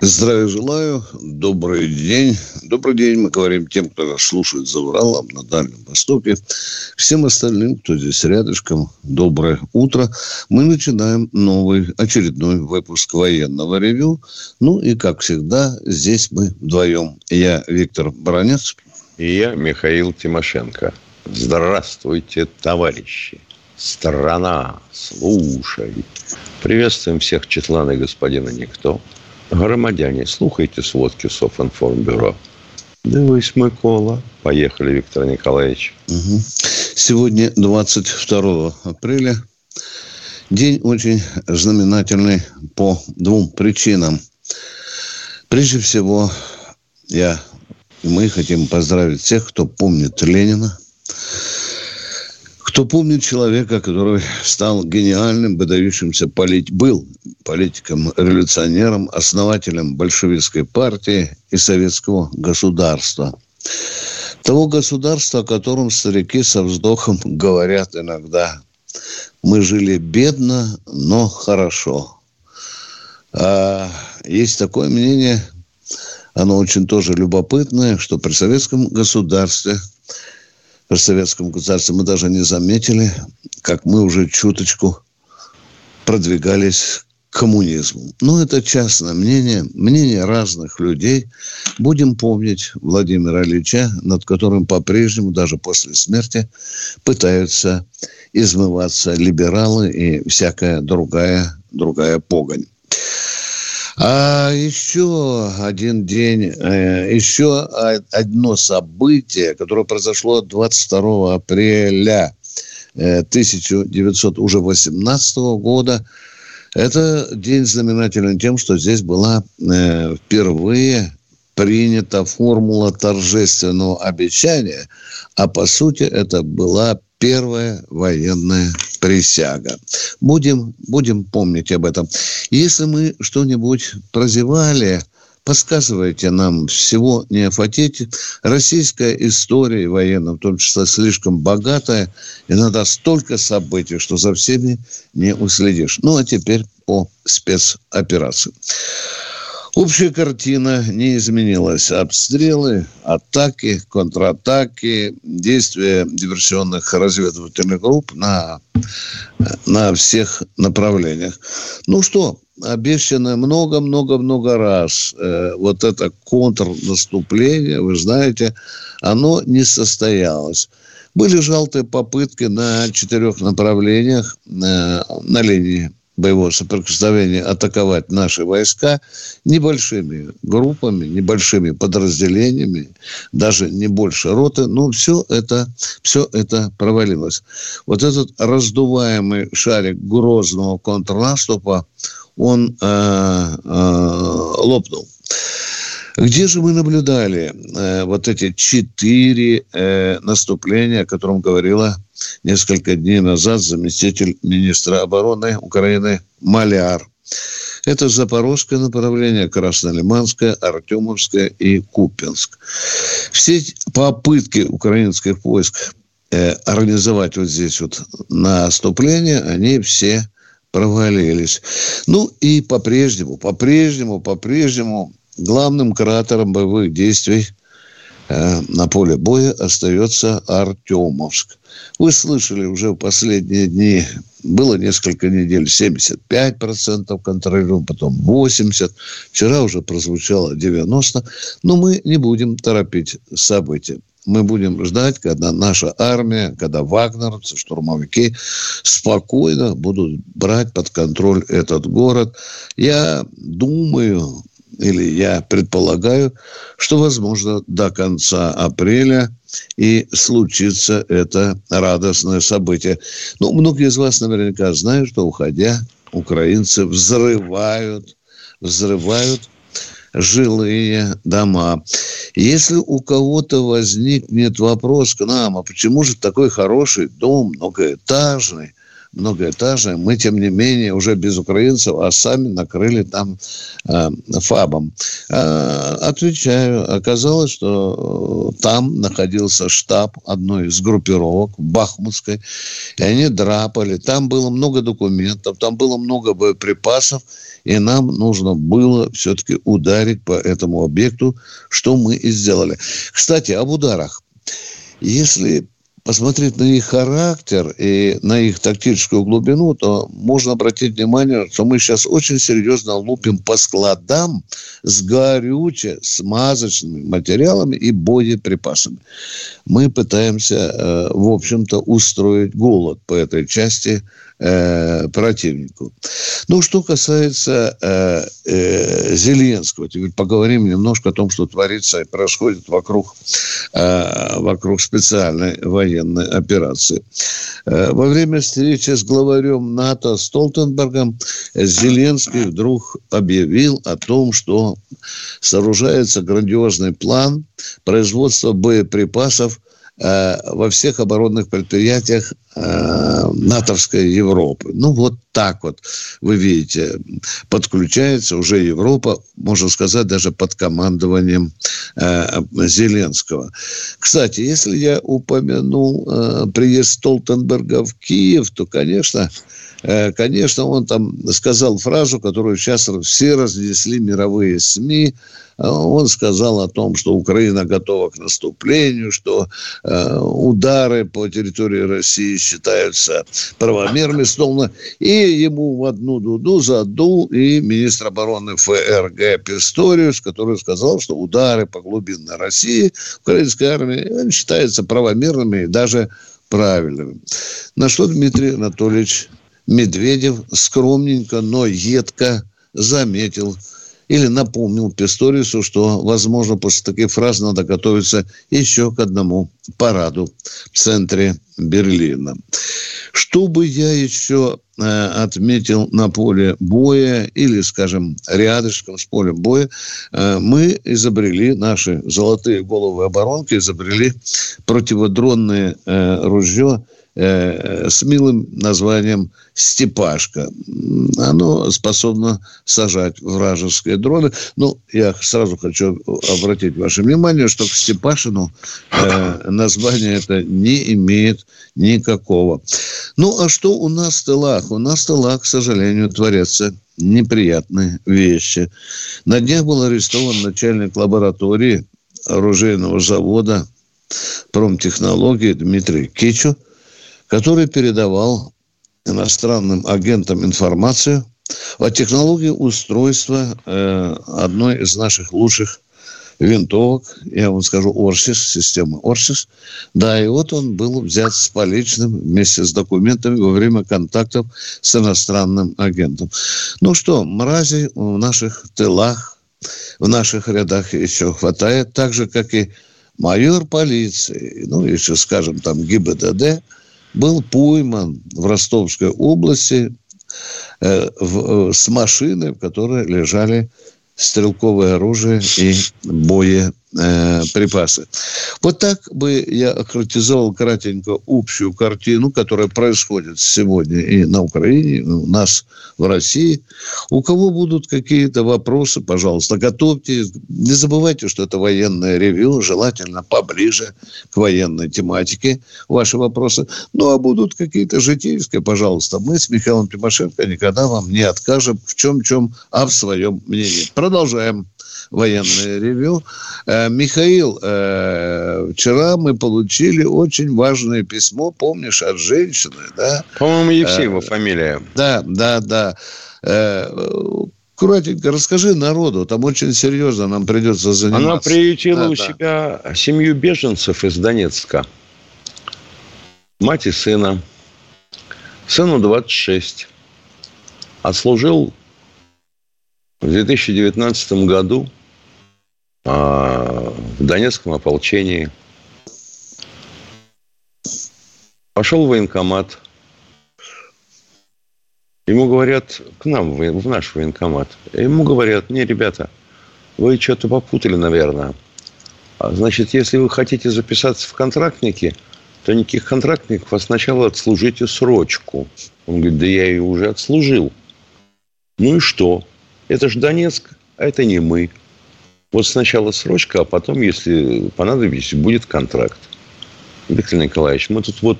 Здравия желаю, добрый день. Добрый день мы говорим тем, кто нас слушает за Уралом, на Дальнем Востоке. Всем остальным, кто здесь рядышком, доброе утро. Мы начинаем новый, очередной выпуск военного ревю. Ну и, как всегда, здесь мы вдвоем. Я Виктор Баранец. И я Михаил Тимошенко. Здравствуйте, товарищи. Страна, слушай. Приветствуем всех Четлана и господина Никто. Громадяне, слухайте сводки Софинформбюро. Дивись, Микола. Поехали, Виктор Николаевич. Сегодня 22 апреля. День очень знаменательный по двум причинам. Прежде всего, я мы хотим поздравить тех, кто помнит Ленина, кто помнит человека, который стал гениальным, выдающимся полит... был политиком, революционером, основателем большевистской партии и советского государства. Того государства, о котором старики со вздохом говорят иногда. Мы жили бедно, но хорошо. А есть такое мнение, оно очень тоже любопытное, что при советском государстве – при советском государстве мы даже не заметили, как мы уже чуточку продвигались к коммунизму. Но это частное мнение, мнение разных людей. Будем помнить Владимира Ильича, над которым по-прежнему, даже после смерти, пытаются измываться либералы и всякая другая, другая погонь. А еще один день, э, еще одно событие, которое произошло 22 апреля 1918 э, года. Это день знаменательный тем, что здесь была э, впервые принята формула торжественного обещания, а по сути это была первая военная присяга. Будем, будем помнить об этом. Если мы что-нибудь прозевали, подсказывайте нам всего не офатите. Российская история военная, в том числе, слишком богатая, и надо столько событий, что за всеми не уследишь. Ну, а теперь по спецоперации. Общая картина не изменилась. Обстрелы, атаки, контратаки, действия диверсионных разведывательных групп на, на всех направлениях. Ну что, обещано много-много-много раз. Э, вот это контрнаступление, вы знаете, оно не состоялось. Были желтые попытки на четырех направлениях э, на линии боевого соприкосновения атаковать наши войска небольшими группами, небольшими подразделениями, даже не больше роты, но все это, все это провалилось. Вот этот раздуваемый шарик грозного контрнаступа, он э, э, лопнул. Где же мы наблюдали э, вот эти четыре э, наступления, о котором говорила несколько дней назад заместитель министра обороны Украины Маляр? Это Запорожское направление, Краснолиманское, Артемовское и Купинск. Все попытки украинских войск э, организовать вот здесь вот наступление, они все провалились. Ну и по-прежнему, по-прежнему, по-прежнему главным кратером боевых действий э, на поле боя остается Артемовск. Вы слышали уже в последние дни, было несколько недель 75% контролируем, потом 80%, вчера уже прозвучало 90%, но мы не будем торопить события. Мы будем ждать, когда наша армия, когда вагнеровцы, штурмовики спокойно будут брать под контроль этот город. Я думаю, или я предполагаю, что, возможно, до конца апреля и случится это радостное событие. Ну, многие из вас наверняка знают, что, уходя, украинцы взрывают, взрывают жилые дома. Если у кого-то возникнет вопрос к нам, а почему же такой хороший дом, многоэтажный, многоэтажная. Мы, тем не менее, уже без украинцев, а сами накрыли там э, ФАБом. Э, отвечаю, оказалось, что э, там находился штаб одной из группировок, Бахмутской, и они драпали. Там было много документов, там было много боеприпасов, и нам нужно было все-таки ударить по этому объекту, что мы и сделали. Кстати, об ударах. Если посмотреть на их характер и на их тактическую глубину, то можно обратить внимание, что мы сейчас очень серьезно лупим по складам с горюче смазочными материалами и боеприпасами. Мы пытаемся, э, в общем-то, устроить голод по этой части э, противнику. Ну, что касается э, Зеленского, теперь поговорим немножко о том, что творится и происходит вокруг, вокруг специальной военной операции. Э, во время встречи с главарем НАТО Столтенбергом Зеленский вдруг объявил о том, что сооружается грандиозный план производства боеприпасов во всех оборонных предприятиях э, натовской Европы. Ну, вот так вот, вы видите, подключается уже Европа, можно сказать, даже под командованием э, Зеленского. Кстати, если я упомянул э, приезд Столтенберга в Киев, то, конечно, э, конечно, он там сказал фразу, которую сейчас все разнесли мировые СМИ, он сказал о том, что Украина готова к наступлению, что э, удары по территории России считаются правомерными, словно и ему в одну дуду задул и министр обороны ФРГ Писториус, который сказал, что удары по глубинной России украинской армии считаются правомерными и даже правильными. На что Дмитрий Анатольевич Медведев скромненько, но едко заметил – или напомнил Писториусу, что, возможно, после таких фраз надо готовиться еще к одному параду в центре Берлина. Что бы я еще э, отметил на поле боя или, скажем, рядышком с полем боя, э, мы изобрели, наши золотые головы оборонки изобрели противодронное э, ружье э, с милым названием «Степашка». Оно способно сажать вражеские дроны. Ну, я сразу хочу обратить ваше внимание, что к Степашину э, название это не имеет никакого. Ну, а что у нас в тылах? У нас в тылах, к сожалению, творятся неприятные вещи. На днях был арестован начальник лаборатории оружейного завода промтехнологии Дмитрий Кичу – который передавал иностранным агентам информацию о технологии устройства э, одной из наших лучших винтовок, я вам скажу, Орсис, системы Орсис. Да, и вот он был взят с поличным вместе с документами во время контактов с иностранным агентом. Ну что, мразей в наших тылах, в наших рядах еще хватает, так же, как и майор полиции, ну, еще, скажем, там ГИБДД – был пойман в Ростовской области э, в, э, с машины, в которой лежали стрелковое оружие и бои э, припасы. Вот так бы я охарактеризовал кратенько общую картину, которая происходит сегодня и на Украине, и у нас в России. У кого будут какие-то вопросы, пожалуйста, готовьте. Не забывайте, что это военное ревью, желательно поближе к военной тематике ваши вопросы. Ну, а будут какие-то житейские, пожалуйста. Мы с Михаилом Тимошенко никогда вам не откажем в чем-чем, а в своем мнении. Продолжаем военное ревю. Э, Михаил, э, вчера мы получили очень важное письмо, помнишь, от женщины, да? По-моему, Евсеева э, фамилия. Да, да, да. Кратенько расскажи народу, там очень серьезно нам придется заниматься. Она приютила да, у да. себя семью беженцев из Донецка. Мать и сына. Сыну 26. Отслужил в 2019 году в Донецком ополчении. Пошел в военкомат. Ему говорят, к нам, в наш военкомат. Ему говорят, не, ребята, Вы что-то попутали, наверное. А, значит, если вы хотите записаться в контрактники, то никаких контрактников, а сначала отслужите срочку. Он говорит, да я ее уже отслужил. Ну и что? Это же Донецк, а это не мы. Вот сначала срочка, а потом, если понадобится, будет контракт. Виктор Николаевич, мы тут вот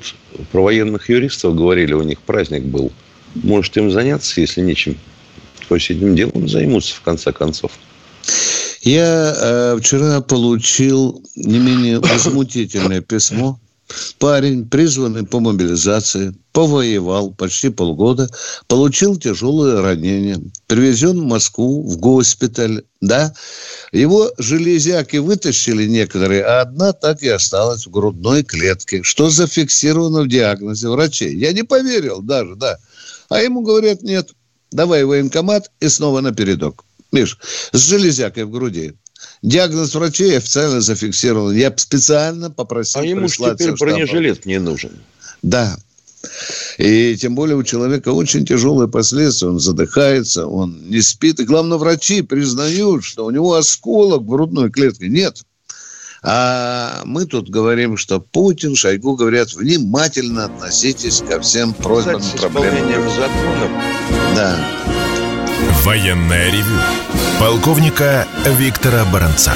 про военных юристов говорили, у них праздник был. Может, им заняться, если нечем? Пусть этим делом займутся, в конце концов. Я э, вчера получил не менее возмутительное письмо Парень, призванный по мобилизации, повоевал почти полгода, получил тяжелое ранение, привезен в Москву в госпиталь, да. Его железяки вытащили некоторые, а одна так и осталась в грудной клетке, что зафиксировано в диагнозе врачей. Я не поверил даже, да. А ему говорят, нет, давай военкомат и снова на передок. Миш, с железякой в груди. Диагноз врачей официально зафиксирован. Я специально попросил А ему теперь бронежилет не нужен. Да. И тем более у человека очень тяжелые последствия. Он задыхается, он не спит. И главное, врачи признают, что у него осколок в грудной клетке. Нет. А мы тут говорим, что Путин, Шойгу говорят, внимательно относитесь ко всем просьбам проблемам. Да. Военная ревю. Полковника Виктора Баранца.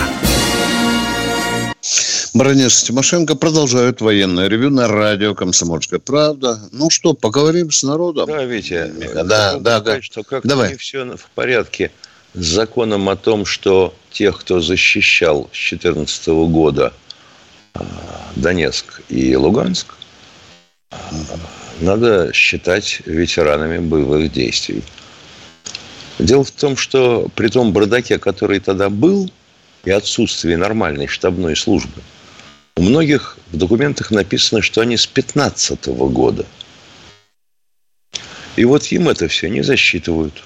Баранец Тимошенко продолжают военное ревю на радио «Комсомольская правда». Ну что, поговорим с народом? Да, Витя, да, да, да. что как Давай. не все в порядке с законом о том, что тех, кто защищал с 2014 года а, Донецк и Луганск, а, надо считать ветеранами боевых действий. Дело в том, что при том бардаке, который тогда был, и отсутствии нормальной штабной службы, у многих в документах написано, что они с 15 года. И вот им это все не засчитывают.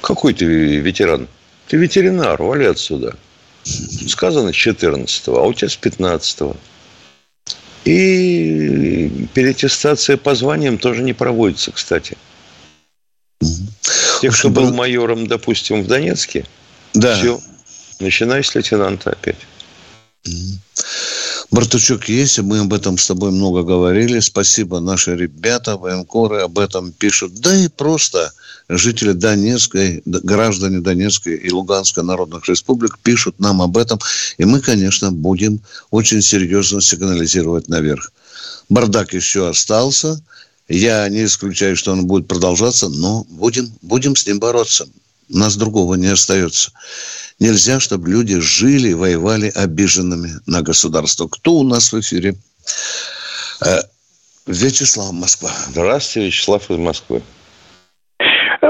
Какой ты ветеран? Ты ветеринар, вали отсюда. Сказано с 14 а у тебя с 15 -го. И перетестация по званиям тоже не проводится, кстати. Тех, кто был майором, допустим, в Донецке, да. все, начиная с лейтенанта опять. Бартучок есть, мы об этом с тобой много говорили. Спасибо, наши ребята, военкоры об этом пишут. Да и просто жители Донецкой, граждане Донецкой и Луганской народных республик пишут нам об этом. И мы, конечно, будем очень серьезно сигнализировать наверх. Бардак еще остался. Я не исключаю, что он будет продолжаться, но будем, будем с ним бороться. У нас другого не остается. Нельзя, чтобы люди жили, воевали обиженными на государство. Кто у нас в эфире? Э, Вячеслав, Москва. Здравствуйте, Вячеслав из Москвы.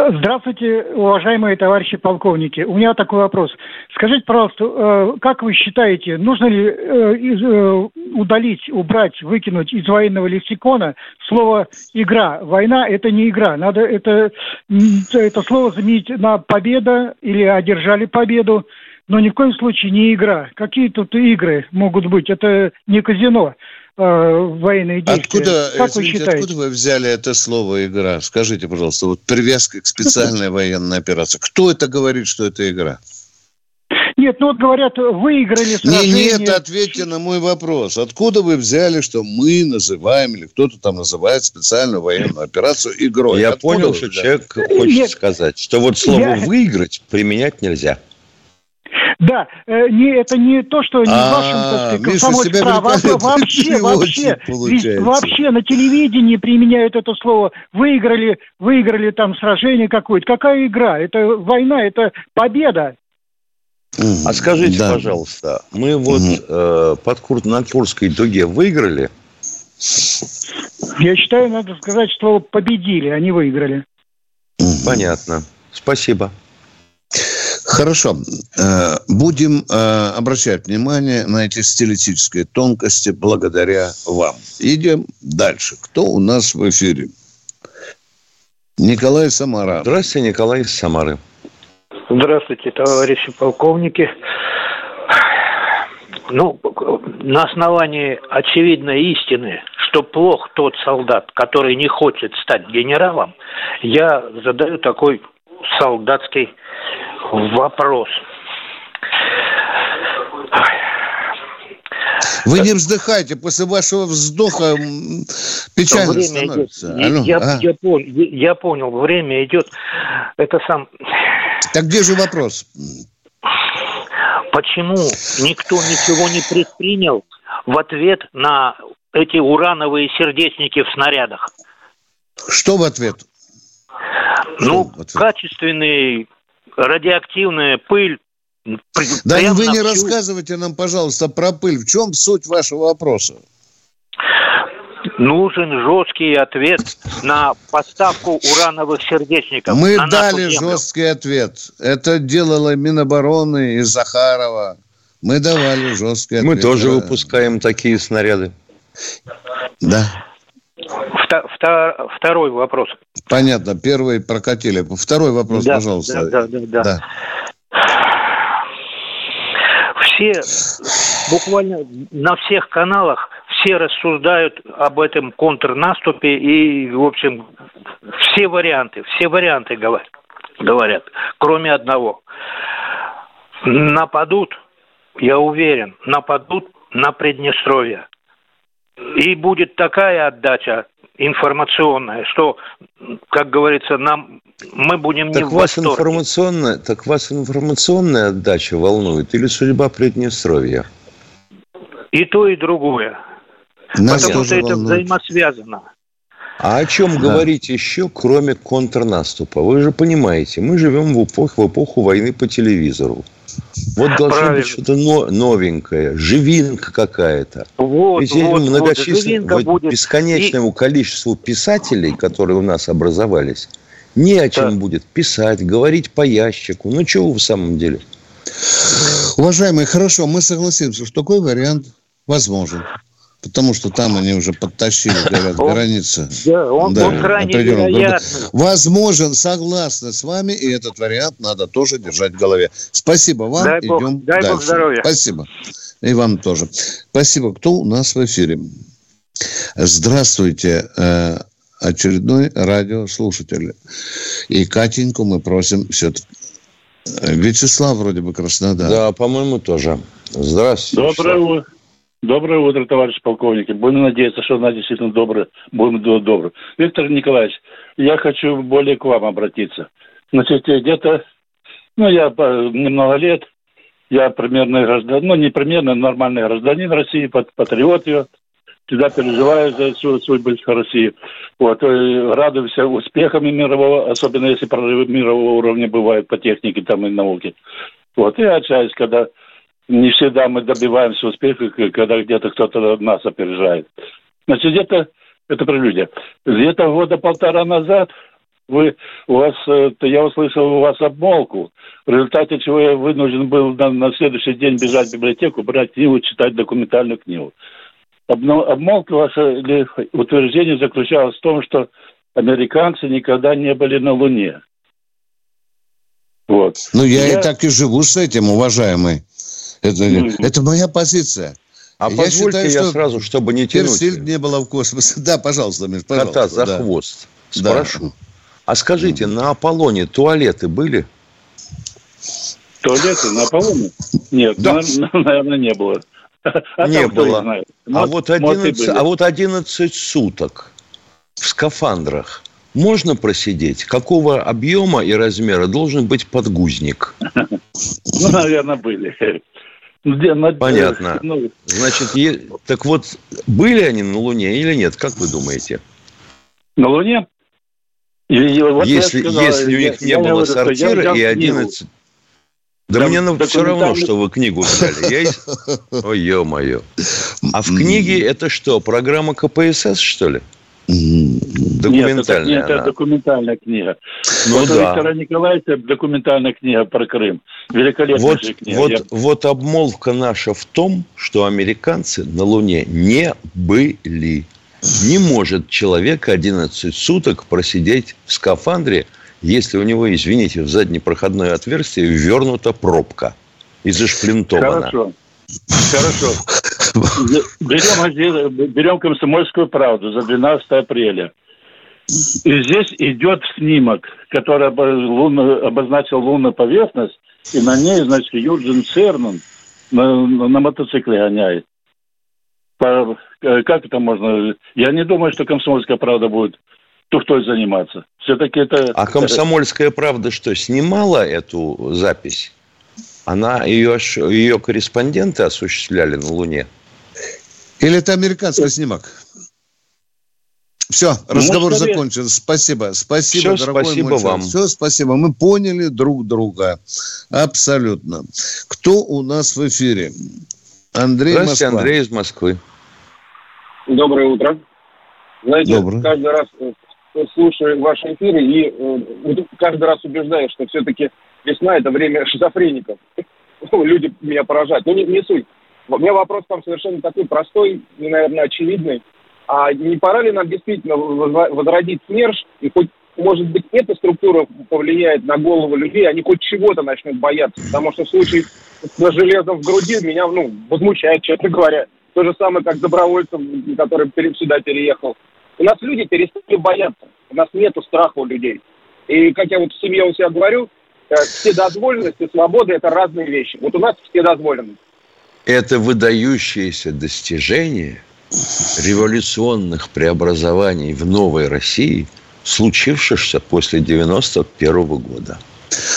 Здравствуйте, уважаемые товарищи полковники. У меня такой вопрос. Скажите, пожалуйста, э, как вы считаете, нужно ли э, э, удалить, убрать, выкинуть из военного лексикона слово «игра»? Война – это не игра. Надо это, это слово заменить на «победа» или «одержали победу», но ни в коем случае не игра. Какие тут игры могут быть? Это не казино. Э, военные действия. Откуда, как извините, вы считаете? откуда вы взяли это слово «игра»? Скажите, пожалуйста, вот привязка к специальной военной операции. Кто это говорит, что это игра? Нет, ну вот говорят, выиграли сражение. Не, нет, ответьте на мой вопрос. Откуда вы взяли, что мы называем, или кто-то там называет специальную военную операцию игрой? Я Откуда понял, что человек хочет нет, сказать, что вот слово я... «выиграть» применять нельзя. Да, э, не, это не то, что не в вашем, так сказать, комсомольском праве, вообще, вообще, вообще на телевидении применяют это слово. Выиграли, выиграли там сражение какое-то. Какая игра? Это война, это победа. А скажите, да. пожалуйста, мы вот угу. э, под Кур... на Курской дуге выиграли? Я считаю, надо сказать, что победили, а не выиграли. Понятно. Спасибо. Хорошо. Э, будем э, обращать внимание на эти стилистические тонкости благодаря вам. Идем дальше. Кто у нас в эфире? Николай Самара. Здравствуйте, Николай из Самары. Здравствуйте, товарищи полковники. Ну, на основании очевидной истины, что плох тот солдат, который не хочет стать генералом, я задаю такой солдатский вопрос. Вы не вздыхайте, после вашего вздоха печально время становится. Идет. Алло, я, а? я, понял, я понял, время идет. Это сам... Так где же вопрос? Почему никто ничего не предпринял в ответ на эти урановые сердечники в снарядах? Что в ответ? Ну, в ответ? качественный радиоактивная пыль. Да вы не всю... рассказывайте нам, пожалуйста, про пыль. В чем суть вашего вопроса? Нужен жесткий ответ на поставку урановых сердечников. Мы дали жесткий ответ. Это делала Минобороны и Захарова. Мы давали жесткий ответ. Мы тоже да. выпускаем такие снаряды. Да. Второй вопрос. Понятно. Первый прокатили. Второй вопрос, да, пожалуйста. Да, да, да, да. Все, буквально на всех каналах все рассуждают об этом контрнаступе и, в общем, все варианты, все варианты говорят, кроме одного. Нападут, я уверен, нападут на Приднестровье. И будет такая отдача информационная, что, как говорится, нам мы будем не так в вас восторге. информационная, так вас информационная отдача волнует или судьба Приднестровья? И то, и другое. Нас Потому что это взаимосвязано. А о чем да. говорить еще, кроме контрнаступа? Вы же понимаете, мы живем в эпоху, в эпоху войны по телевизору. Вот должно Правильно. быть что-то новенькое, живинка какая-то. Вот, Ведь вот, многочисленному, вот, бесконечному и... количеству писателей, которые у нас образовались, не о чем да. будет писать, говорить по ящику. Ну, чего в самом деле? Уважаемые, хорошо, мы согласимся, что такой вариант возможен. Потому что там они уже подтащили, говорят, он, границы. Да, он, да, он крайне вероятный. Возможен, согласна с вами, и этот вариант надо тоже держать в голове. Спасибо вам, дай идем Бог, дай дальше. Бог здоровья. Спасибо. И вам тоже. Спасибо. Кто у нас в эфире? Здравствуйте, э, очередной радиослушатель. И Катеньку мы просим все-таки. Вячеслав вроде бы Краснодар. Да, по-моему, тоже. Здравствуйте. Доброе утро. Доброе утро, товарищ полковники. Будем надеяться, что она действительно добрая. Будем добры. Виктор Николаевич, я хочу более к вам обратиться. Значит, где-то, ну, я немного лет, я примерно гражданин, ну, не примерно, нормальный гражданин России, патриот ее, всегда переживаю за быть России. Вот, радуемся успехами мирового, особенно если прорывы мирового уровня бывают по технике там и науке. Вот, и общаюсь, когда не всегда мы добиваемся успеха, когда где-то кто-то нас опережает. Значит, где-то, это прелюдия, где-то года полтора назад вы, у вас, я услышал у вас обмолку, в результате чего я вынужден был на, на следующий день бежать в библиотеку, брать книгу, читать документальную книгу. Обмолка ваша или утверждение заключалось в том, что американцы никогда не были на Луне. Вот. Ну, я, я и так и живу с этим, уважаемый. Это, mm это моя позиция. А я позвольте считаю, я сразу, чтобы не тянуть. Персиль не было в космосе. Да, пожалуйста, Миш, пожалуйста. Кота за да. хвост. Спрошу. Да. А скажите, на Аполлоне туалеты были? Туалеты на Аполлоне? Нет, да. наверное, не было. А не было. Знает. А, вот 11, а вот 11 суток в скафандрах можно просидеть? Какого объема и размера должен быть подгузник? Ну, наверное, были. Ну, Понятно. Ну, Значит, е... так вот, были они на Луне или нет? Как вы думаете? На Луне? И, вот если, сказал, если у них не было сортира и 11... Да Там мне ну, все равно, что вы книгу взяли. Я... Ой, ё-моё. А в книге это что, программа КПСС, что ли? Документальная. Нет, это, это документальная книга. Ну, вот да. у Виктора Николаевича документальная книга про Крым. Великолепная вот, книга. Вот, Я... вот обмолвка наша в том, что американцы на Луне не были. Не может человек 11 суток просидеть в скафандре, если у него, извините, в заднепроходное отверстие ввернута пробка и зашплинтована. Хорошо. Хорошо. Берем, берем комсомольскую правду за 12 апреля. И здесь идет снимок, который обозначил лунную поверхность, и на ней, значит, Юджин Цернан на, на, мотоцикле гоняет. Э, как это можно? Я не думаю, что комсомольская правда будет тухтой заниматься. Все-таки это... А комсомольская правда что, снимала эту запись? Она, ее, ее корреспонденты осуществляли на Луне? Или это американский снимок? Все, разговор Может, закончен. Спасибо. Спасибо, Все, дорогой спасибо мой вам. Все, спасибо. Мы поняли друг друга. Абсолютно. Кто у нас в эфире? Андрей Здравствуйте, Москва. Андрей из Москвы. Доброе утро. Знаете, Доброе. каждый раз э, слушаю ваши эфиры и э, каждый раз убеждаюсь, что все-таки весна – это время шизофреников. Люди меня поражают. Ну, не, не суть. У меня вопрос там совершенно такой простой и, наверное, очевидный. А не пора ли нам действительно возродить СМЕРШ, и хоть, может быть, эта структура повлияет на голову людей, они хоть чего-то начнут бояться? Потому что в случае с железом в груди меня, ну, возмущает, честно говоря. То же самое, как добровольцев, который сюда переехал. У нас люди перестали бояться. У нас нет страха у людей. И, как я вот в семье у себя говорю, э, вседозволенность и свобода – это разные вещи. Вот у нас вседозволенность. Это выдающееся достижение революционных преобразований в новой России, случившихся после 91 года.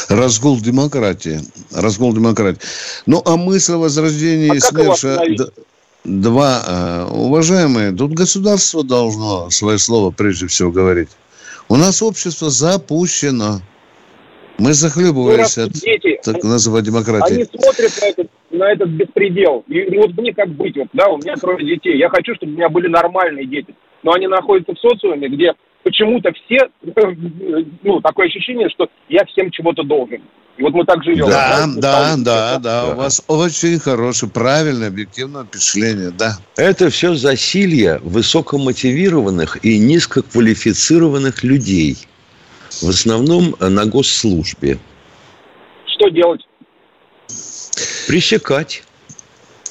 Разгул демократии. Разгул демократии. Ну, а мысль о возрождении а СМЕРШа... Два, э, уважаемые, тут государство должно свое слово прежде всего говорить. У нас общество запущено. Мы захлебывались ну, от дети, так называемой демократии. Они смотрят на этот, на этот беспредел. И, и вот мне как быть, вот, да, у меня трое детей. Я хочу, чтобы у меня были нормальные дети. Но они находятся в социуме, где почему-то все, ну, такое ощущение, что я всем чего-то должен. И вот мы так живем. Да, да, да, да, У вас очень хорошее, правильное, объективное впечатление, да. Это все засилье высокомотивированных и низкоквалифицированных людей. В основном на госслужбе. Что делать? Пресекать.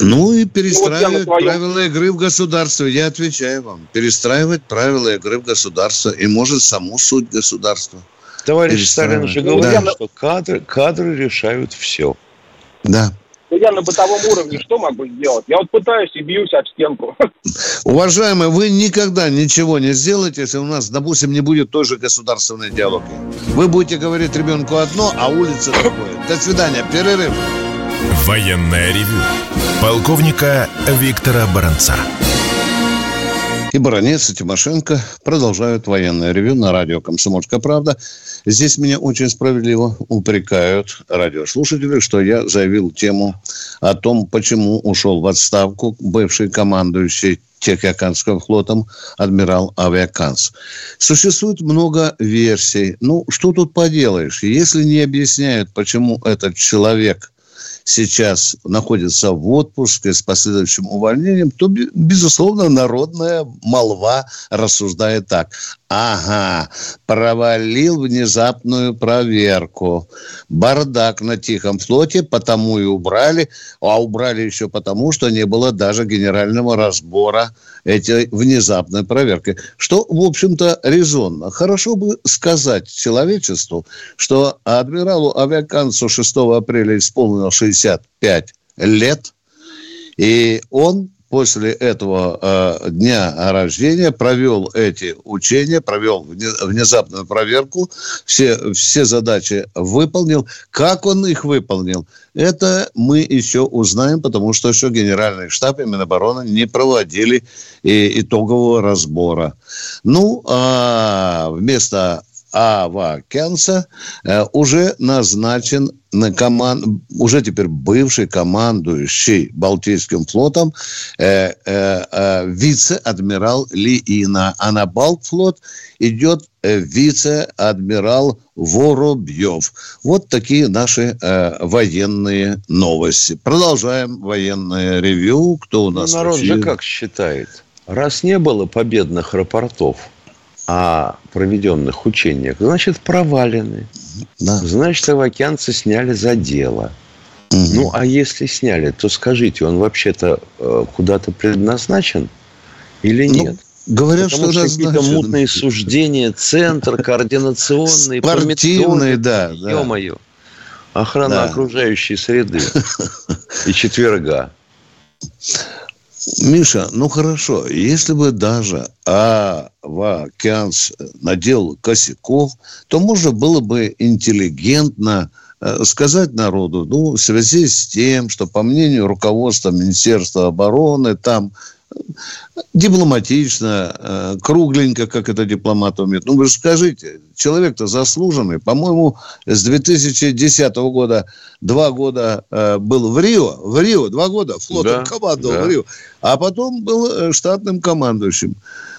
Ну и перестраивать ну, вот правила игры в государстве. Я отвечаю вам. Перестраивать правила игры в государство и может саму суть государства. Товарищ Сталин же говорил, да. что кадры, кадры решают все. Да. Я на бытовом уровне что могу сделать? Я вот пытаюсь и бьюсь об стенку. Уважаемые, вы никогда ничего не сделаете, если у нас, допустим, не будет той же государственной диалоги. Вы будете говорить ребенку одно, а улица другое. До свидания. Перерыв. Военная ревю. Полковника Виктора Баранца и Баранец, и Тимошенко продолжают военное ревю на радио «Комсомольская правда». Здесь меня очень справедливо упрекают радиослушатели, что я заявил тему о том, почему ушел в отставку бывший командующий Тихоокеанским флотом адмирал Авиаканс. Существует много версий. Ну, что тут поделаешь? Если не объясняют, почему этот человек сейчас находится в отпуске с последующим увольнением, то, безусловно, народная молва рассуждает так. Ага, провалил внезапную проверку. Бардак на Тихом флоте, потому и убрали. А убрали еще потому, что не было даже генерального разбора этой внезапной проверки. Что, в общем-то, резонно. Хорошо бы сказать человечеству, что адмиралу Авиаканцу 6 апреля исполнилось 65 лет, и он после этого э, дня рождения провел эти учения, провел внезапную проверку, все, все задачи выполнил. Как он их выполнил, это мы еще узнаем, потому что еще Генеральный штаб и Минобороны не проводили и, итогового разбора. Ну, а вместо Ава Кенса э, уже назначен на команд... уже теперь бывший командующий Балтийским флотом э, э, э, вице-адмирал Лиина. А на Балтфлот идет э, вице-адмирал Воробьев. Вот такие наши э, военные новости. Продолжаем военное ревью. Кто у нас? Ну, народ же как считает? Раз не было победных рапортов – о проведенных учениях, значит, провалены. Да. Значит, авакянцы сняли за дело. Угу. Ну, а если сняли, то скажите, он вообще-то э, куда-то предназначен или ну, нет? Ну, говорят, Потому что, что какие-то мутные суждения, центр координационный, спортивный, да, да. Ё-моё. Охрана да. окружающей среды и четверга. Миша, ну хорошо, если бы даже Авакянс надел косяков, то можно было бы интеллигентно э, сказать народу, ну, в связи с тем, что, по мнению руководства Министерства обороны, там дипломатично, э, кругленько, как это дипломат умеет. Ну, вы же скажите, человек-то заслуженный. По-моему, с 2010 года два года э, был в Рио. В Рио два года флотом да, командовал да. в Рио. А потом был э, штатным командующим.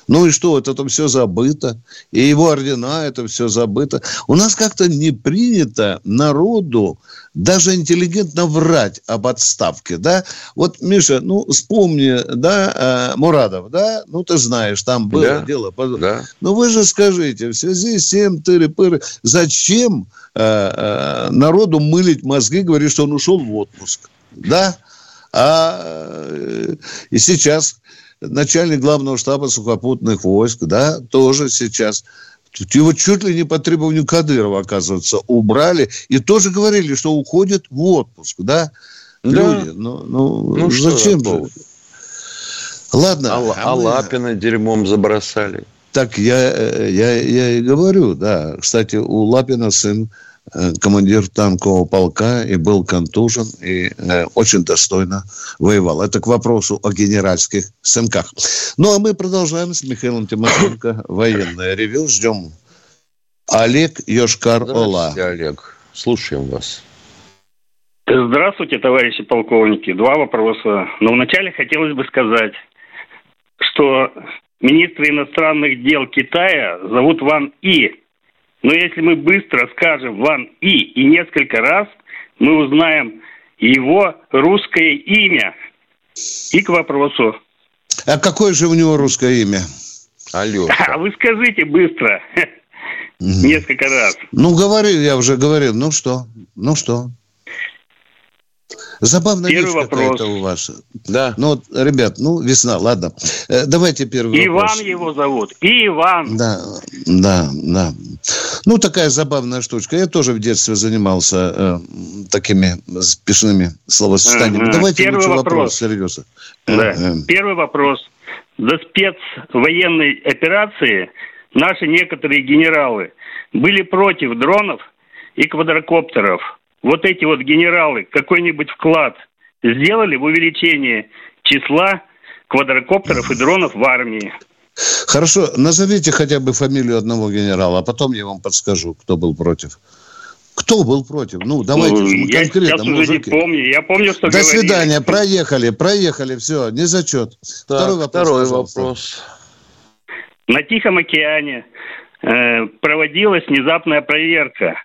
Ну и что, это там все забыто. И его ордена, это все забыто. У нас как-то не принято народу даже интеллигентно врать об отставке, да? Вот, Миша, ну, вспомни, да, э, Мурадов, да? Ну, ты знаешь, там было да, дело. Да. Ну, вы же скажите, в связи с тем, тыры-пыры, зачем э, э, народу мылить мозги, говорить, что он ушел в отпуск, да? А э, и сейчас начальник главного штаба сухопутных войск, да, тоже сейчас его чуть ли не по требованию Кадырова, оказывается, убрали. И тоже говорили, что уходит в отпуск, да? да. Люди, ну, ну, ну зачем же? Ладно. А, а, мы... Лапина дерьмом забросали. Так я, э, я, я и говорю, да. Кстати, у Лапина сын командир танкового полка и был контужен и э, очень достойно воевал. Это к вопросу о генеральских сынках. Ну, а мы продолжаем с Михаилом Тимошенко военное ревю. Ждем Олег Йошкар-Ола. Олег. Слушаем вас. Здравствуйте, товарищи полковники. Два вопроса. Но вначале хотелось бы сказать, что министра иностранных дел Китая зовут Ван И. Но если мы быстро скажем Ван И и несколько раз, мы узнаем его русское имя. И к вопросу. А какое же у него русское имя? Алеша. А вы скажите быстро. Несколько раз. Ну, говорил, я уже говорил. Ну что? Ну что? Забавная первый вещь какая-то у вас. Да. Ну, вот, ребят, ну, весна, ладно. Э, давайте первый Иван вопрос. его зовут. Иван. Да, да, да. Ну, такая забавная штучка. Я тоже в детстве занимался э, такими спешными словосочетаниями. Ага. Давайте первый вопрос. вопрос серьезно. Да. Э, э. Первый вопрос. До спецвоенной операции наши некоторые генералы были против дронов и квадрокоптеров – вот эти вот генералы какой-нибудь вклад сделали в увеличение числа квадрокоптеров и дронов в армии? Хорошо, назовите хотя бы фамилию одного генерала, а потом я вам подскажу, кто был против. Кто был против? Ну, давайте ну, мы я конкретно. Я уже не помню. Я помню, что До говорили. свидания. Проехали, проехали. Все, не зачет. Так, второй вопрос. Второй вопрос. На Тихом океане э, проводилась внезапная проверка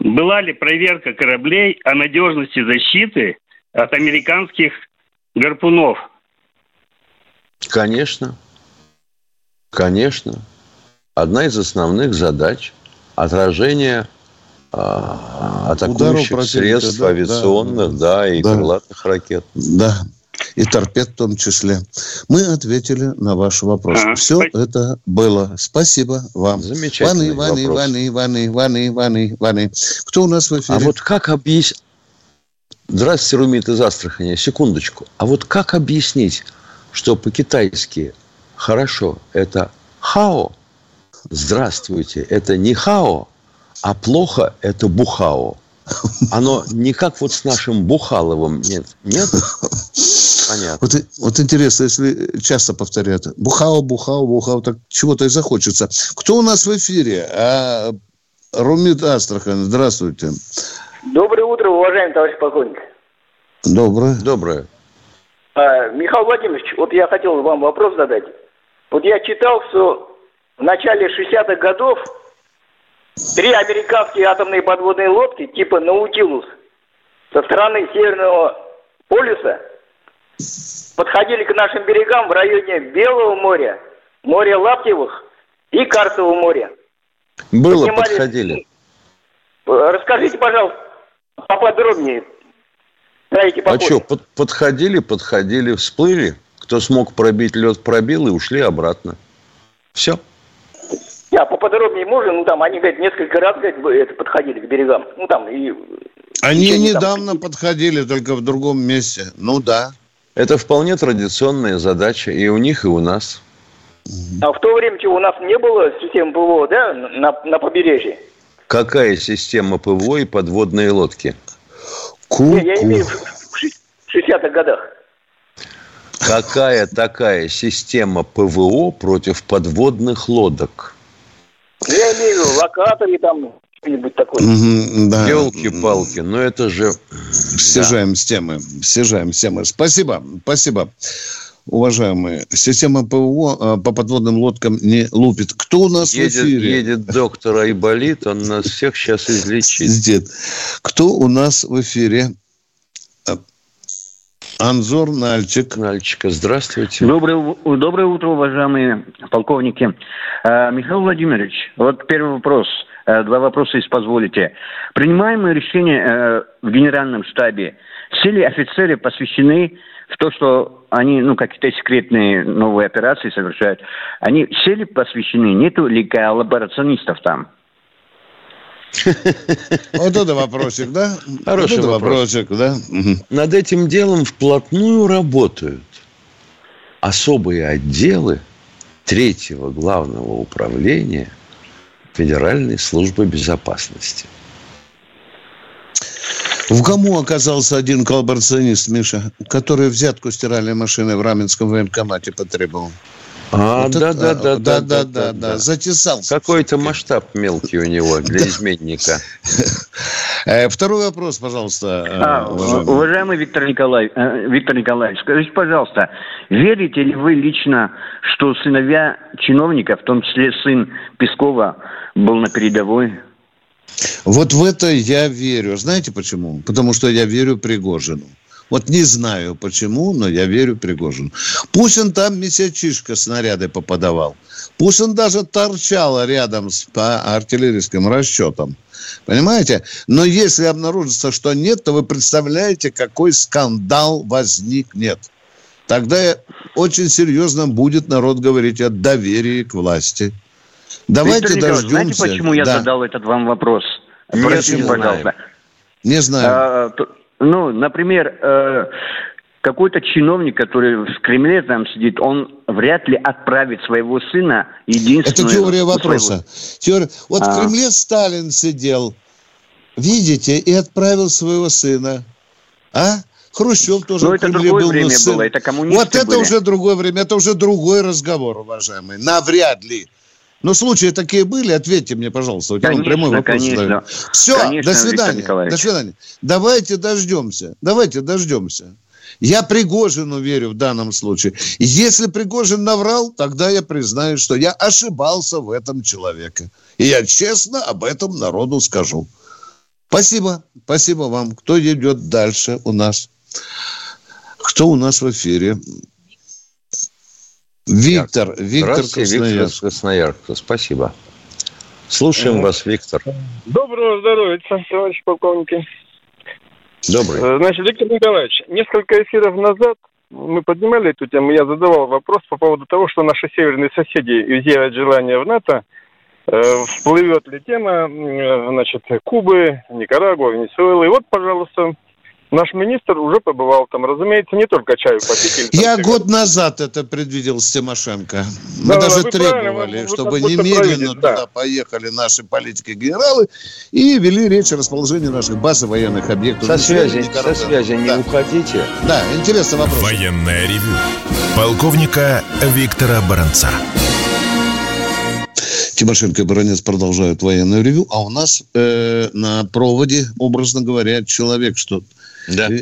была ли проверка кораблей о надежности защиты от американских гарпунов? Конечно. Конечно. Одна из основных задач – отражение а, атакующих средств да, авиационных, да, да и да. крылатых ракет. Да, и торпед в том числе. Мы ответили на ваш вопрос. А, Все спасибо. это было. Спасибо вам. Замечательный Ваны, Ваны, Ваны, Ваны, Ваны, Ваны, Ваны. Кто у нас в эфире? А вот как объяснить... Здравствуйте, Румит из Астрахани. Секундочку. А вот как объяснить, что по-китайски хорошо – это хао, здравствуйте – это не хао, а плохо – это бухао. Оно не как вот с нашим Бухаловым. Нет. Нет? Понятно. Вот, вот интересно, если часто повторяют бухао, бухао, бухао, так чего-то и захочется. Кто у нас в эфире? А, Румит Астрахань, здравствуйте. Доброе утро, уважаемый товарищ полковник. Доброе. Доброе. А, Михаил Владимирович, вот я хотел вам вопрос задать. Вот я читал, что в начале 60-х годов три американские атомные подводные лодки типа «Наутилус» со стороны Северного полюса подходили к нашим берегам в районе Белого моря, моря Лаптевых и Карсового моря. Было, Поднимали... подходили. Расскажите, пожалуйста, поподробнее. Знаете, а что, под, подходили, подходили, всплыли. Кто смог пробить лед, пробил и ушли обратно. Все. Я поподробнее можно, ну там они, говорят, несколько раз, говорят, это, подходили к берегам. Ну там и... Они недавно там... подходили, только в другом месте. Ну да. Это вполне традиционная задача и у них, и у нас. А в то время у нас не было системы ПВО, да, на, на побережье? Какая система ПВО и подводные лодки? Ку -ку. Я имею в 60-х годах. Какая такая система ПВО против подводных лодок? Я имею в виду локаторы там, что-нибудь такое. Да. Елки-палки, но это же... Съезжаем да. с темы, съезжаем с темы. Спасибо, спасибо. Уважаемые, система ПВО а, по подводным лодкам не лупит. Кто у нас едет, в эфире? Едет доктор Айболит, он нас всех сейчас излечит. Кто у нас в эфире? Анзор Нальчик. Нальчика, здравствуйте. Доброе, доброе утро, уважаемые полковники. А, Михаил Владимирович, вот первый вопрос. А, два вопроса, если позволите. Принимаемые решения а, в генеральном штабе, все ли офицеры посвящены в то, что они, ну, какие-то секретные новые операции совершают, они все ли посвящены? Нету ли коллаборационистов там? Вот это вопросик, да? Хороший вот вопросик, да? Над этим делом вплотную работают особые отделы третьего главного управления Федеральной службы безопасности. В кому оказался один коллаборационист, Миша, который взятку стиральной машины в Раменском военкомате потребовал? А, вот да, это, да, да, да, да, да, да, затесался. Какой-то масштаб мелкий у него для изменника. Э, второй вопрос, пожалуйста. Э, а, уважаемый Виктор, Николаевич, э, Виктор Николаевич, скажите, пожалуйста, верите ли вы лично, что сыновья чиновников, в том числе сын Пескова, был на передовой? Вот в это я верю. Знаете почему? Потому что я верю Пригожину. Вот не знаю почему, но я верю Пригожину. Пусть он там месячишко снаряды попадавал. Пусть он даже торчал рядом с артиллерийским расчетом. Понимаете? Но если обнаружится, что нет, то вы представляете, какой скандал возникнет. Тогда очень серьезно будет народ говорить о доверии к власти. Давайте Виктор дождемся. Знаете, почему я да. задал этот вам вопрос? Простите, пожалуйста. Не знаю. А, ну, например, э, какой-то чиновник, который в Кремле там сидит, он вряд ли отправит своего сына единственного... Это теория вопроса. Теория... Вот а. в Кремле Сталин сидел, видите, и отправил своего сына. А? Хрущев тоже Но в Кремле это другое был время сын. было, это коммунисты Вот это были. уже другое время, это уже другой разговор, уважаемые. Навряд ли. Но случаи такие были, ответьте мне, пожалуйста. Вот конечно, прямой вопрос конечно. Все, конечно, до свидания. До свидания. Давайте дождемся. Давайте дождемся. Я Пригожину верю в данном случае. Если Пригожин наврал, тогда я признаю, что я ошибался в этом человеке. И я честно об этом народу скажу. Спасибо. Спасибо вам. Кто идет дальше у нас? Кто у нас в эфире? Виктор, Виктор Красноярск. Виктор Красноярск. Спасибо. Слушаем вас, Виктор. Доброго здоровья, товарищи полковники. Добрый. Э, значит, Виктор Николаевич, несколько эфиров назад мы поднимали эту тему, я задавал вопрос по поводу того, что наши северные соседи изъявят желание в НАТО, э, всплывет ли тема, э, значит, Кубы, Никарагуа, Венесуэлы. И вот, пожалуйста, Наш министр уже побывал там, разумеется, не только чаю попить. Я год назад это предвидел с Тимошенко. Мы да, даже требовали, вы, чтобы вы немедленно туда да. поехали наши политики-генералы и вели речь о расположении наших баз и военных объектов. Со связи, со связи не да. уходите. Да, интересный вопрос. Военная ревю. Полковника Виктора Баранца. Тимошенко и Баранец продолжают военную ревю, а у нас э, на проводе, образно говоря, человек, что да. Э,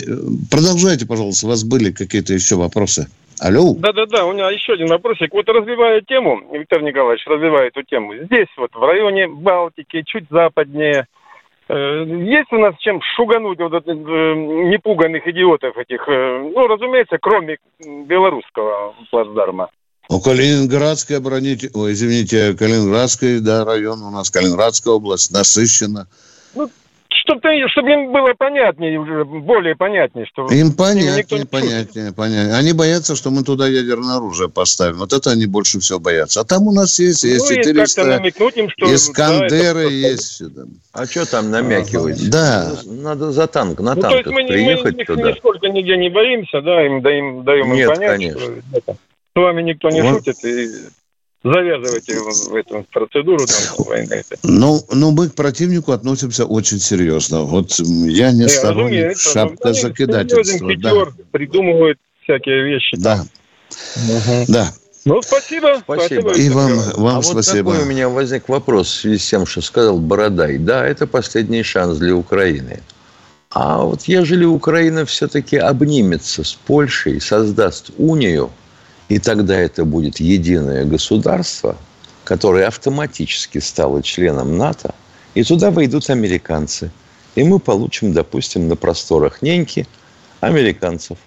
продолжайте, пожалуйста, у вас были какие-то еще вопросы? Алло. Да-да-да, у меня еще один вопросик. Вот развивая тему, Виктор Николаевич развивает эту тему. Здесь вот в районе Балтики, чуть западнее, э, есть у нас чем шугануть вот этих э, непуганных идиотов этих, ну, разумеется, кроме белорусского плацдарма? Ну, Калининградская оборонитель, ой, извините, Калининградский, да, район у нас, Калининградская область, насыщена. Ну, чтобы, чтобы им было понятнее, уже более понятнее, что... Им понятнее, понятнее, понятнее. Они боятся, что мы туда ядерное оружие поставим. Вот это они больше всего боятся. А там у нас есть, ну, есть 400 им, что, Искандеры, да, есть сюда. А что там намякивать? Да. Надо за танк, на ну, танках то есть мы, приехать мы, туда. Мы нисколько нигде не боимся, да, им даем, даем Нет, им понять, конечно. что это, с вами никто не вот. шутит, и завязывайте в эту процедуру там, войны. Ну, ну, мы к противнику относимся очень серьезно. Вот я не сторонник шапка закидательства. Да. придумывают всякие вещи. Да. Угу. Да. Ну, спасибо. Спасибо. И вам, вам а спасибо. вот такой у меня возник вопрос в связи с тем, что сказал Бородай. Да, это последний шанс для Украины. А вот ежели Украина все-таки обнимется с Польшей, создаст унию – и тогда это будет единое государство, которое автоматически стало членом НАТО, и туда войдут американцы. И мы получим, допустим, на просторах неньки американцев.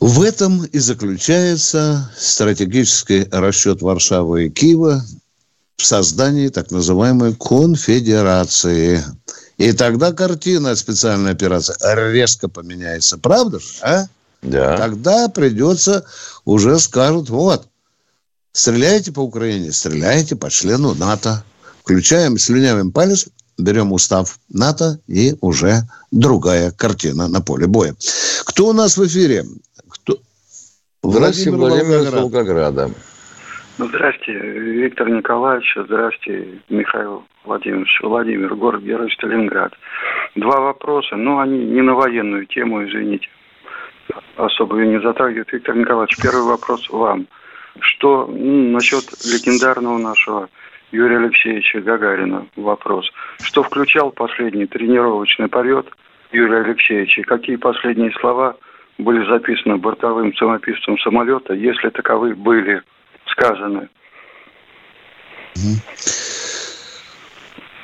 В этом и заключается стратегический расчет Варшавы и Киева в создании так называемой конфедерации. И тогда картина специальной операции резко поменяется. Правда же, а? Да. Тогда придется, уже скажут, вот, стреляйте по Украине, стреляйте по члену НАТО. Включаем, слюнявим палец, берем устав НАТО и уже другая картина на поле боя. Кто у нас в эфире? Кто? Здравствуйте, Владимир, Владимир Волгограда. Ну, здрасте, Виктор Николаевич, здрасте, Михаил Владимирович, Владимир, город Герой Сталинград. Два вопроса, но они не на военную тему, извините особо ее не затрагивает. Виктор Николаевич, первый вопрос вам. Что ну, насчет легендарного нашего Юрия Алексеевича Гагарина вопрос. Что включал последний тренировочный полет Юрия Алексеевича? Какие последние слова были записаны бортовым самописцем самолета, если таковые были сказаны?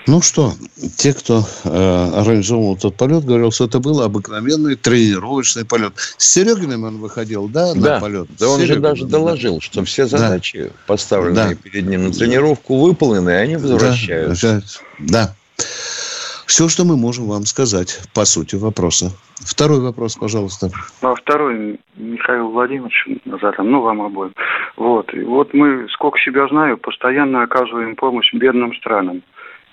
Ну что, те, кто э, организовал этот полет, говорил, что это был обыкновенный тренировочный полет. С Серегиным он выходил, да, на да, полет? Да, он Серегиным, же даже доложил, что все задачи, да. поставленные да. перед ним на тренировку, выполнены, и они возвращаются. Да, да. Все, что мы можем вам сказать по сути вопроса. Второй вопрос, пожалуйста. А второй, Михаил Владимирович, задам, ну, вам обоим. Вот. И вот мы, сколько себя знаю, постоянно оказываем помощь бедным странам.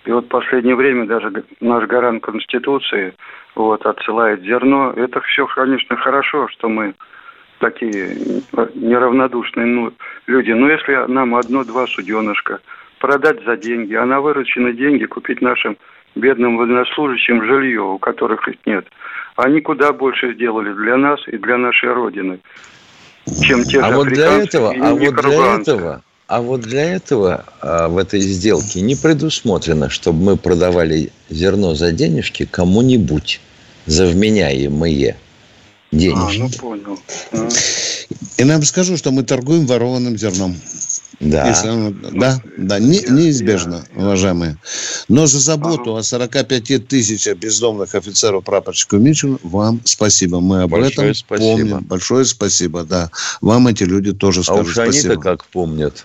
И вот в последнее время даже наш гарант Конституции вот, отсылает зерно. Это все, конечно, хорошо, что мы такие неравнодушные ну, люди. Но если нам одно-два суденышка продать за деньги, а на вырученные деньги купить нашим бедным военнослужащим жилье, у которых их нет, они куда больше сделали для нас и для нашей Родины, чем те а же вот для этого, а вот для этого а вот для этого а, в этой сделке не предусмотрено, чтобы мы продавали зерно за денежки кому-нибудь за вменяемые денежки. А, ну понял. И нам скажу, что мы торгуем ворованным зерном. Да. Если, да, да, не, неизбежно, уважаемые. Но за заботу о 45 тысячах бездомных офицеров прапорщиков Мичину вам спасибо. Мы об Большое этом спасибо. помним. Большое спасибо, да. Вам эти люди тоже а скажут а уж спасибо. они-то как помнят.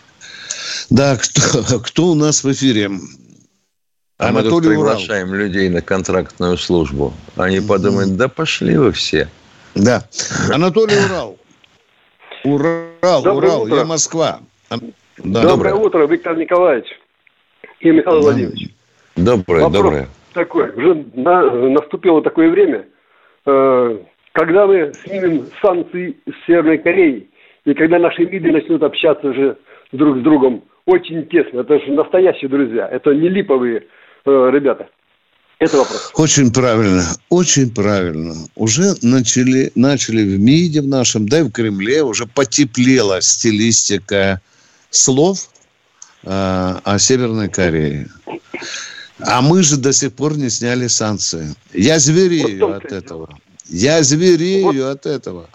Да, кто, кто у нас в эфире? А мы тут приглашаем Урал. людей на контрактную службу. Они подумают, да пошли вы все. Да. Анатолий Урал. Урал, Доброе Урал, утро. я Москва. Да. Доброе, доброе утро, Виктор Николаевич и Михаил да. Владимирович. Доброе, Вопрос доброе. Такой, уже на, наступило такое время, э, когда мы снимем санкции с Северной Кореи, и когда наши МИДы начнут общаться уже друг с другом очень тесно. Это же настоящие друзья. Это не липовые э, ребята. Это вопрос. Очень правильно, очень правильно. Уже начали, начали в МИДе в нашем, да и в Кремле уже потеплела стилистика слов э, о Северной Корее. А мы же до сих пор не сняли санкции. Я зверею вот от этого. Я зверею вот. от этого.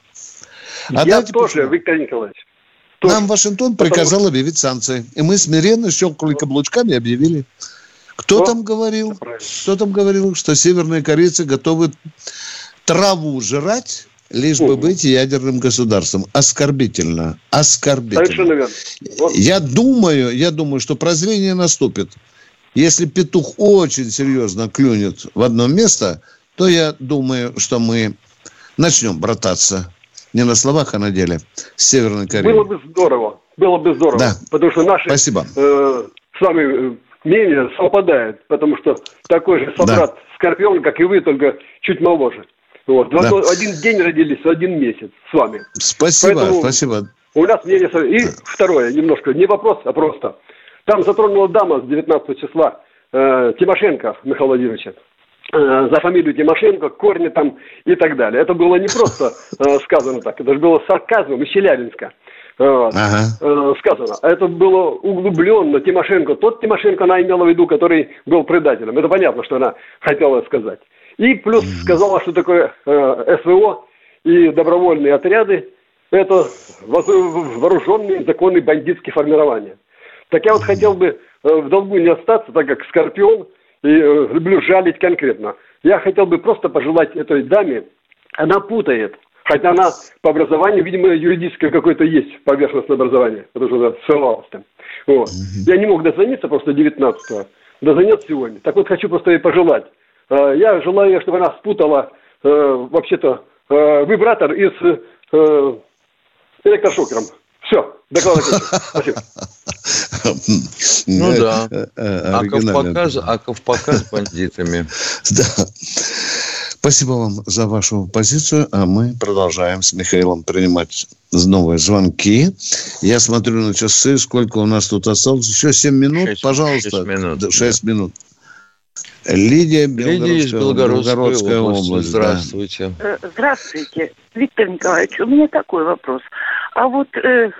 А Я тоже? Виктор Николаевич. Нам Вашингтон приказал объявить санкции. И мы смиренно щелкали каблучками и объявили. Кто О, там говорил? Кто там говорил, что северные корейцы готовы траву жрать, лишь бы быть ядерным государством. Оскорбительно. Оскорбительно. Совершенно верно. Вот. Я думаю, я думаю, что прозрение наступит. Если петух очень серьезно клюнет в одно место, то я думаю, что мы начнем брататься. Не на словах, а на деле. С Северной Кореей. Было бы здорово. Было бы здорово. Да. Потому что наши Спасибо. Э, с вами э, мнения совпадают. Потому что такой же собрат да. Скорпион, как и вы, только чуть моложе. Вот. Да. Один день родились, один месяц с вами. Спасибо, Поэтому спасибо. У нас мнение... И второе, немножко, не вопрос, а просто. Там затронула дама с 19 числа, э, Тимошенко Михаила Владимировича. Э, за фамилию Тимошенко, корни там и так далее. Это было не просто э, сказано так, это же было сарказмом из Челябинска. Вот, ага. э, сказано. Это было углубленно. Тимошенко, тот Тимошенко она имела в виду, который был предателем. Это понятно, что она хотела сказать. И плюс сказала, что такое э, СВО и добровольные отряды. Это вооруженные законные бандитские формирования. Так я вот хотел бы э, в долгу не остаться, так как Скорпион – и э, люблю жалить конкретно. Я хотел бы просто пожелать этой даме, она путает, хотя она по образованию, видимо, юридическое какое-то есть поверхностное образование, потому что она ссылалась там. Вот. Я не мог дозвониться просто 19-го, дозвонился сегодня. Так вот хочу просто ей пожелать. Э, я желаю, чтобы она спутала э, вообще-то вибратор и с электрошокером. Все, доклад Спасибо. Ну да. А Ковпаказ, а Ковпаказ бандитами. Да. Спасибо вам за вашу позицию, а мы продолжаем с Михаилом принимать новые звонки. Я смотрю на часы, сколько у нас тут осталось. Еще 7 минут, 6, пожалуйста. 6 минут. 6 да. минут. Лидия, Лидия из Белгородской, Белгородской области. области. Здравствуйте. Э, здравствуйте, Виктор Николаевич. У меня такой вопрос. А вот э,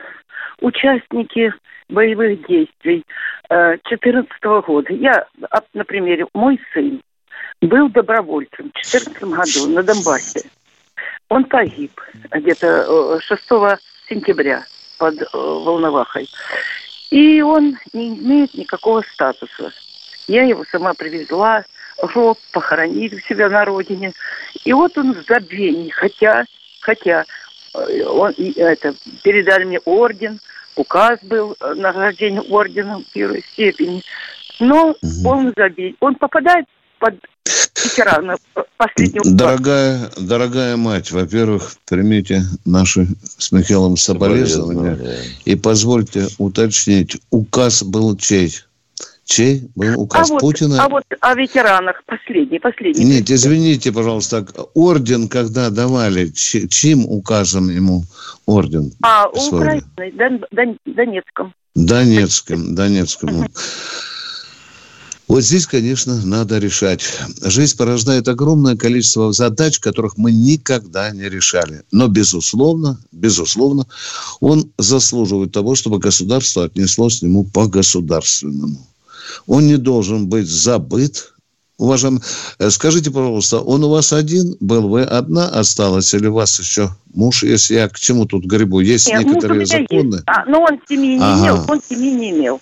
участники боевых действий 2014 э, года. Я, на примере, мой сын был добровольцем в 2014 году на Донбассе. Он погиб где-то 6 э, сентября под э, Волновахой. И он не имеет никакого статуса. Я его сама привезла, гроб похоронили у себя на родине. И вот он в забвении, хотя, хотя он, это, передали мне орден – указ был э, награждение орденом первой степени. Но угу. он забей. Он попадает под ветерана последнего Дорогая, дорогая мать, во-первых, примите наши с Михаилом соболезнования. И позвольте уточнить, указ был чей? Чей был указ а вот, Путина? А вот о ветеранах последний, последний. Нет, извините, пожалуйста, орден когда давали, чьим указом ему орден? А, у Украины, Дон, Дон, Донецком. Донецком, Донецком. Вот здесь, конечно, надо решать. Жизнь порождает огромное количество задач, которых мы никогда не решали. Но, безусловно, безусловно, он заслуживает того, чтобы государство отнеслось к нему по-государственному он не должен быть забыт. Уважаемый, э, скажите, пожалуйста, он у вас один был, вы одна осталась, или у вас еще муж, если я к чему тут грибу? Есть Нет, некоторые законы. Есть. А, но он семьи не ага. имел, он семьи не имел.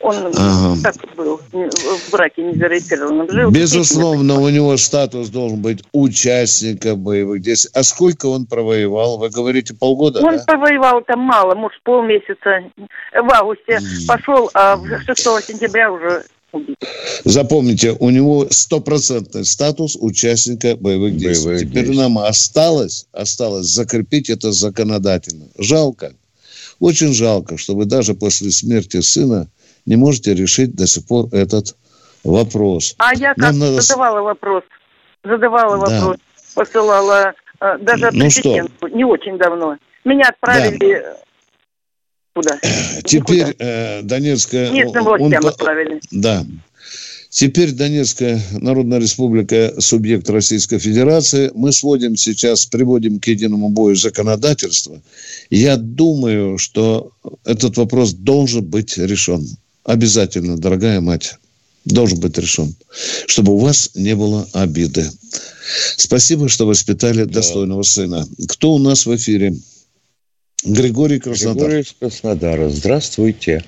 Он ага. так был, в браке не зарегистрированном жил. Безусловно, у него статус должен быть участника боевых действий. А сколько он провоевал? Вы говорите, полгода, Он да? провоевал там мало, может, полмесяца. В августе пошел, а 6 сентября уже Запомните, у него стопроцентный статус участника боевых действий. Боевых Теперь действий. нам осталось, осталось закрепить это законодательно. Жалко. Очень жалко, чтобы даже после смерти сына не можете решить до сих пор этот вопрос. А я как надо... задавала вопрос, задавала да. вопрос, посылала э, даже ну президенту, не очень давно. Меня отправили да. куда? Теперь э, Донецкая... Местным властям он, отправили. Да. Теперь Донецкая Народная Республика – субъект Российской Федерации. Мы сводим сейчас, приводим к единому бою законодательства. Я думаю, что этот вопрос должен быть решен обязательно, дорогая мать, должен быть решен, чтобы у вас не было обиды. Спасибо, что воспитали да. достойного сына. Кто у нас в эфире? Григорий Краснодар. Григорий из Краснодара. Здравствуйте.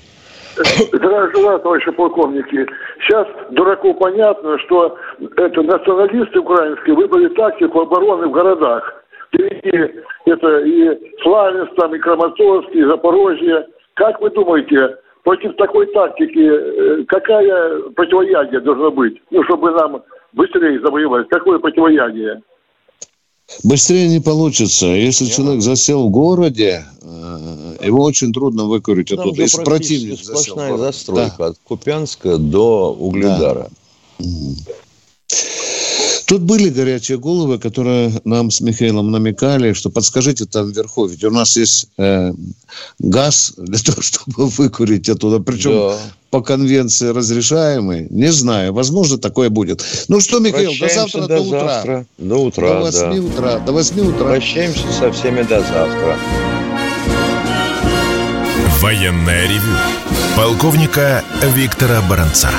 Здравствуйте, товарищи полковники. Сейчас дураку понятно, что это националисты украинские выбрали тактику обороны в городах. Впереди это и Славянск, там, и Краматорск, и Запорожье. Как вы думаете, против такой тактики э, какая противоядие должно быть? Ну, чтобы нам быстрее завоевать. Какое противоядие? Быстрее не получится. Если Я человек засел в городе, э, его очень трудно выкурить оттуда. Если противник сплошная застройка да. от Купянска до Угледара. Да. Тут были горячие головы, которые нам с Михаилом намекали, что подскажите там вверху, ведь у нас есть э, газ для того, чтобы выкурить оттуда, причем да. по конвенции разрешаемый. Не знаю, возможно, такое будет. Ну что, Михаил, до завтра, до, до утра. Завтра. До утра, До 8 да. утра, до 8 утра. Прощаемся со всеми до завтра. Военная ревю. Полковника Виктора Баранца.